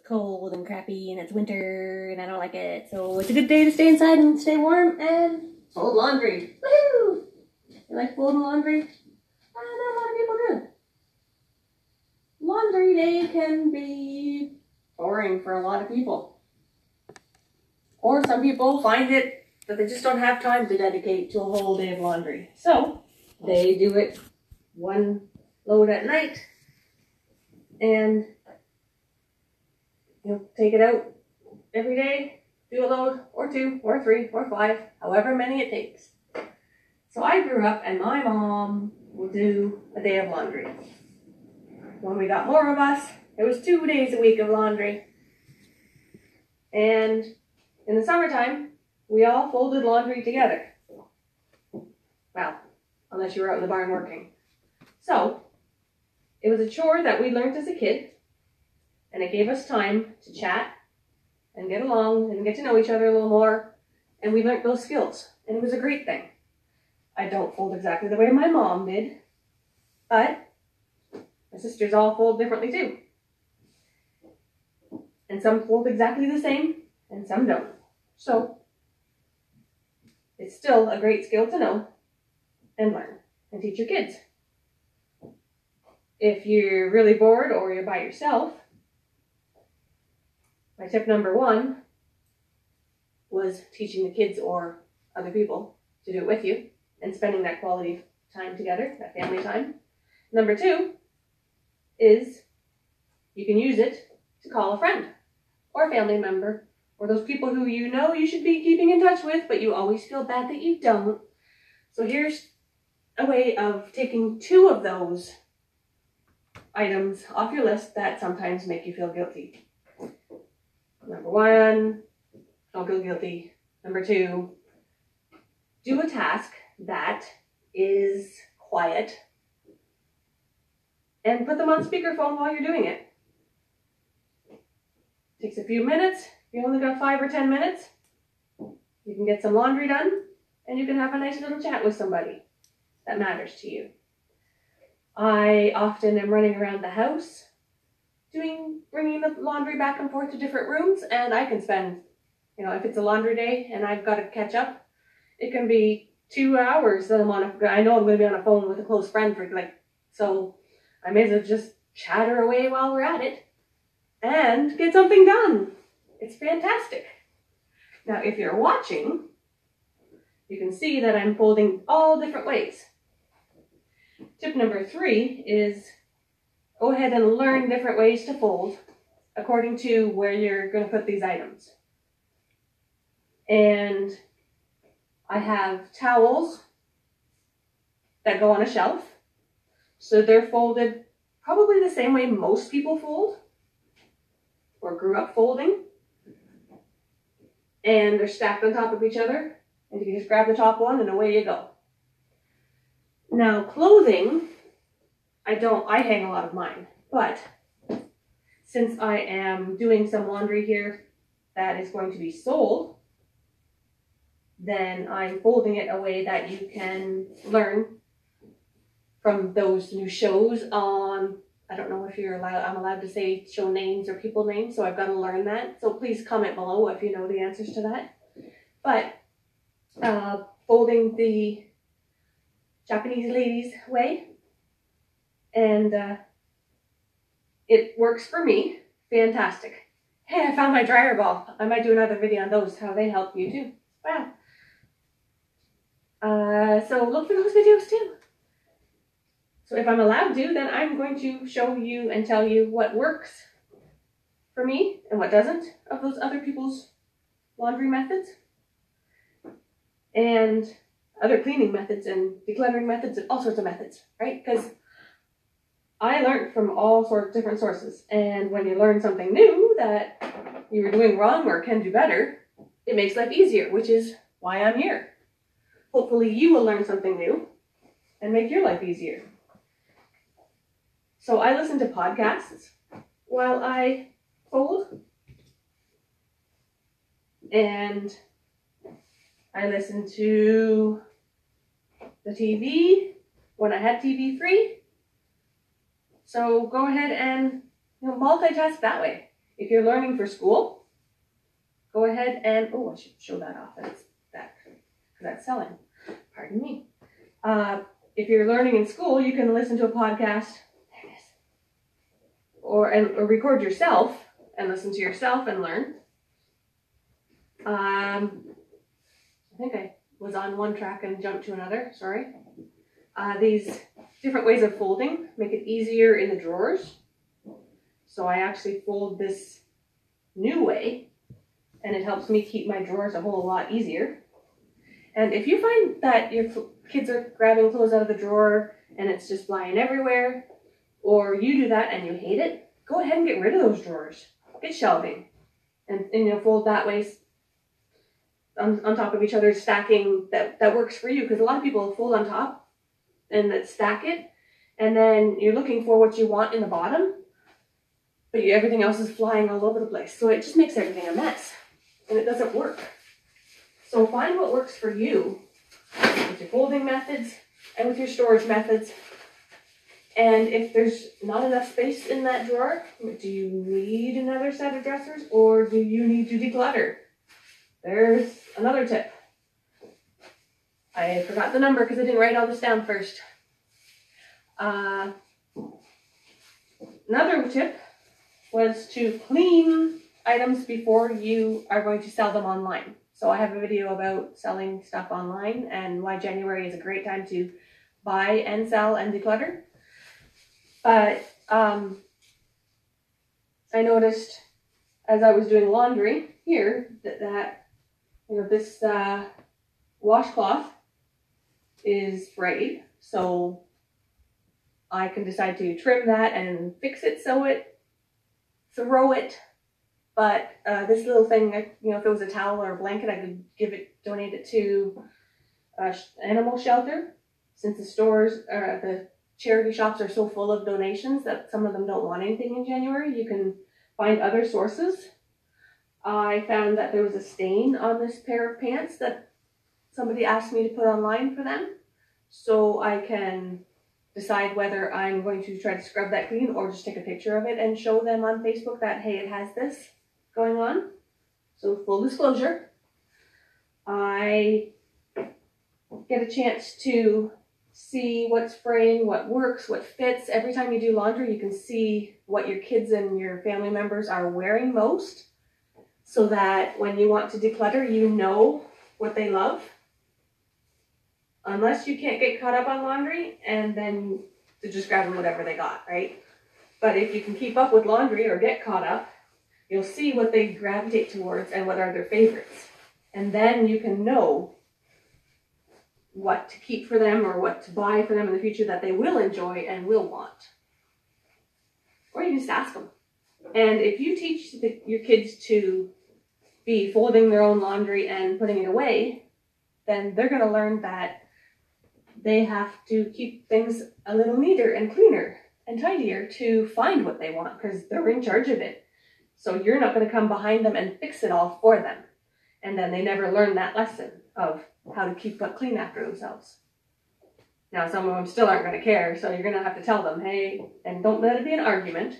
it's cold and crappy and it's winter and I don't like it. So it's a good day to stay inside and stay warm and fold laundry. Woohoo! You like folding laundry? Uh, not a lot of people do. Laundry day can be boring for a lot of people. Or some people find it that they just don't have time to dedicate to a whole day of laundry. So they do it one load at night and you know, take it out every day, do a load or two or three or five, however many it takes. So I grew up and my mom would do a day of laundry. When we got more of us, it was two days a week of laundry. And in the summertime, we all folded laundry together. Well, unless you were out in the barn working. So, it was a chore that we learned as a kid, and it gave us time to chat and get along and get to know each other a little more, and we learned those skills, and it was a great thing. I don't fold exactly the way my mom did, but my sisters all fold differently too. And some fold exactly the same, and some don't. So, it's still a great skill to know and learn and teach your kids. If you're really bored or you're by yourself, my tip number one was teaching the kids or other people to do it with you and spending that quality time together, that family time. Number two is you can use it to call a friend or a family member or those people who you know you should be keeping in touch with, but you always feel bad that you don't. So here's a way of taking two of those items off your list that sometimes make you feel guilty. One, don't feel guilty. Number two, do a task that is quiet and put them on speakerphone while you're doing it. Takes a few minutes. You only got five or ten minutes. You can get some laundry done and you can have a nice little chat with somebody that matters to you. I often am running around the house doing bringing the laundry back and forth to different rooms and I can spend you know if it's a laundry day and I've got to catch up it can be two hours that I'm on a, I know I'm going to be on a phone with a close friend for like so I may as well just chatter away while we're at it and get something done. It's fantastic. Now if you're watching you can see that I'm folding all different ways. Tip number three is go ahead and learn different ways to fold according to where you're going to put these items. And I have towels that go on a shelf. So they're folded probably the same way most people fold or grew up folding. And they're stacked on top of each other. And you can just grab the top one and away you go. Now, clothing, I don't, I hang a lot of mine, but since I am doing some laundry here that is going to be sold, then I'm folding it a way that you can learn from those new shows on I don't know if you're allowed I'm allowed to say show names or people names, so I've got to learn that. So please comment below if you know the answers to that. But uh, folding the Japanese ladies way. And uh, it works for me. Fantastic. Hey, I found my dryer ball. I might do another video on those, how they help you too. Wow. Uh, so look for those videos too. So if I'm allowed to, then I'm going to show you and tell you what works for me and what doesn't of those other people's laundry methods. And other cleaning methods and decluttering methods and all sorts of methods, right? Because I learned from all sorts of different sources. And when you learn something new that you were doing wrong or can do better, it makes life easier, which is why I'm here. Hopefully you will learn something new and make your life easier. So I listen to podcasts while I fold. And I listen to the TV when I had TV free. So go ahead and you know, multitask that way. if you're learning for school, go ahead and, oh, I should show that off. That's that, selling. Pardon me. Uh, if you're learning in school, you can listen to a podcast. There it is. Or, and, or record yourself and listen to yourself and learn. Um, I think I was on one track and jumped to another, sorry. Uh, these different ways of folding make it easier in the drawers. So I actually fold this new way and it helps me keep my drawers a whole lot easier. And if you find that your kids are grabbing clothes out of the drawer and it's just flying everywhere, or you do that and you hate it, go ahead and get rid of those drawers. Get shelving and, and you know, fold that way on, on top of each other, stacking that, that works for you. Because a lot of people fold on top and then stack it, and then you're looking for what you want in the bottom, but you, everything else is flying all over the place. So it just makes everything a mess, and it doesn't work. So find what works for you with your folding methods and with your storage methods. And if there's not enough space in that drawer, do you need another set of dressers or do you need to declutter? There's another tip. I forgot the number because I didn't write all this down first. Uh, another tip was to clean items before you are going to sell them online. So I have a video about selling stuff online and why January is a great time to buy and sell and declutter. But um, I noticed as I was doing laundry here that, that you know this uh, washcloth is frayed, so I can decide to trim that and fix it, sew it, throw it. But uh, this little thing, you know, if it was a towel or a blanket, I could give it, donate it to uh, animal shelter. Since the stores, uh, the charity shops are so full of donations that some of them don't want anything in January, you can find other sources. I found that there was a stain on this pair of pants that somebody asked me to put online for them. So I can decide whether I'm going to try to scrub that clean or just take a picture of it and show them on Facebook that, hey, it has this going on. So full disclosure, I get a chance to see what's fraying, what works, what fits. Every time you do laundry, you can see what your kids and your family members are wearing most so that when you want to declutter, you know what they love unless you can't get caught up on laundry and then to just grab them whatever they got, right? But if you can keep up with laundry or get caught up, you'll see what they gravitate towards and what are their favorites. And then you can know what to keep for them or what to buy for them in the future that they will enjoy and will want. Or you just ask them. And if you teach the, your kids to be folding their own laundry and putting it away, then they're going to learn that they have to keep things a little neater and cleaner and tidier to find what they want because they're in charge of it. So you're not going to come behind them and fix it all for them. And then they never learn that lesson of how to keep it clean after themselves. Now, some of them still aren't going to care, so you're going to have to tell them, hey, and don't let it be an argument.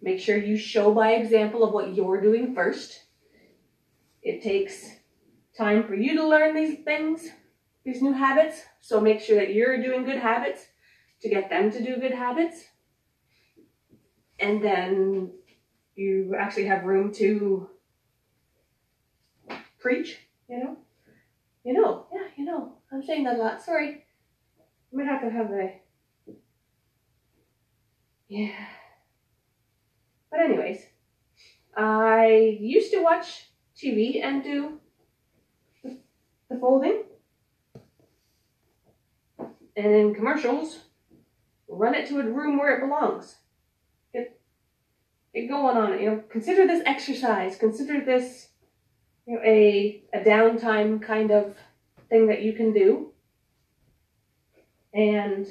Make sure you show by example of what you're doing first. It takes time for you to learn these things these new habits. So make sure that you're doing good habits to get them to do good habits. And then you actually have room to preach, you know? You know, yeah, you know. I'm saying that a lot. Sorry. I might have to have a. Yeah. But, anyways, I used to watch TV and do the folding and in commercials, run it to a room where it belongs. Get, get going on it. You know, consider this exercise. Consider this, you know, a a downtime kind of thing that you can do. And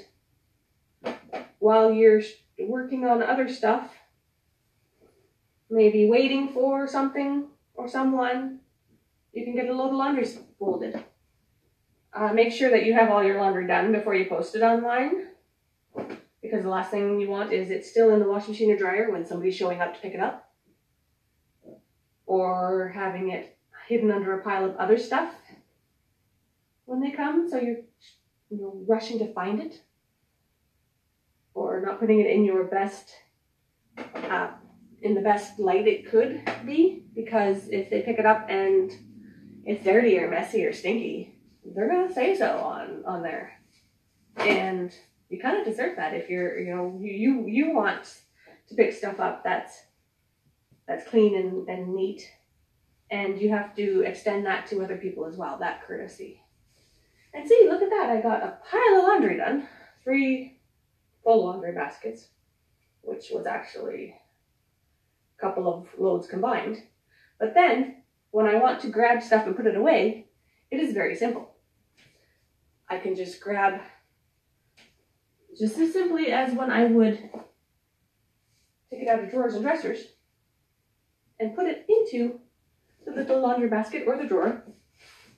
while you're working on other stuff, maybe waiting for something or someone, you can get a load of laundry folded. Uh, make sure that you have all your laundry done before you post it online. Because the last thing you want is it's still in the washing machine or dryer when somebody's showing up to pick it up. or having it hidden under a pile of other stuff when they come, so you're you rushing to find it, or not putting it in your best uh, in the best light it could be, because if they pick it up and it's dirty or messy or stinky, they're gonna say so on on there, and you kind of deserve that if you're you know you you, want to pick stuff up that's that's clean and, and neat. And you have to extend that to other people as well that courtesy. And see look at that i got a pile of laundry done. Three full laundry baskets which was actually a couple of loads combined. But then when i want to grab stuff and put it away it is very simple i can just grab just as simply as when i would take it out of drawers and dressers and put it into the little laundry basket or the drawer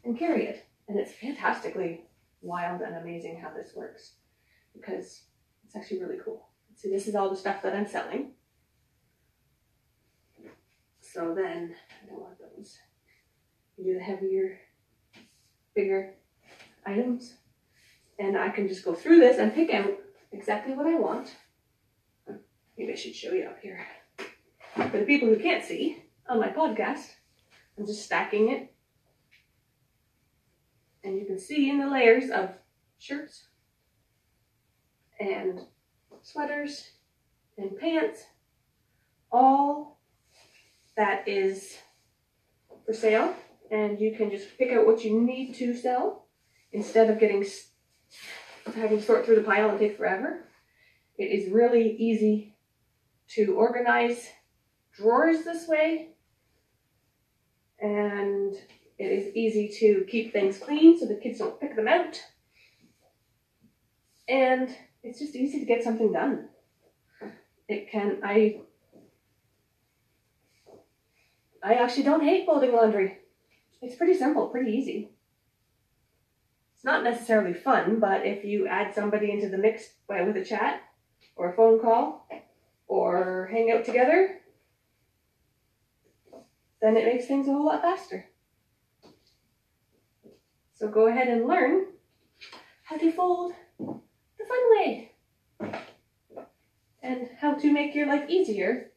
and carry it. And it's fantastically wild and amazing how this works because it's actually really cool. So this is all the stuff that I'm selling. So then, I don't want those. You do the heavier, bigger items. And I can just go through this and pick out exactly what I want. Maybe I should show you up here. For the people who can't see on my podcast, I'm just stacking it. And you can see in the layers of shirts and sweaters and pants, all that is for sale. And you can just pick out what you need to sell instead of getting having to sort through the pile and take forever. It is really easy to organize drawers this way. And it is easy to keep things clean so the kids don't pick them out. And it's just easy to get something done. It can, I, I actually don't hate folding laundry. It's pretty simple, pretty easy. It's not necessarily fun, but if you add somebody into the mix uh, with a chat or a phone call, or hang out together, then it makes things a whole lot faster. So go ahead and learn how to fold the fun way and how to make your life easier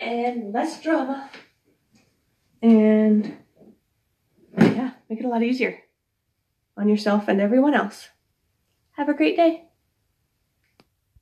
and less drama and yeah, make it a lot easier on yourself and everyone else. Have a great day.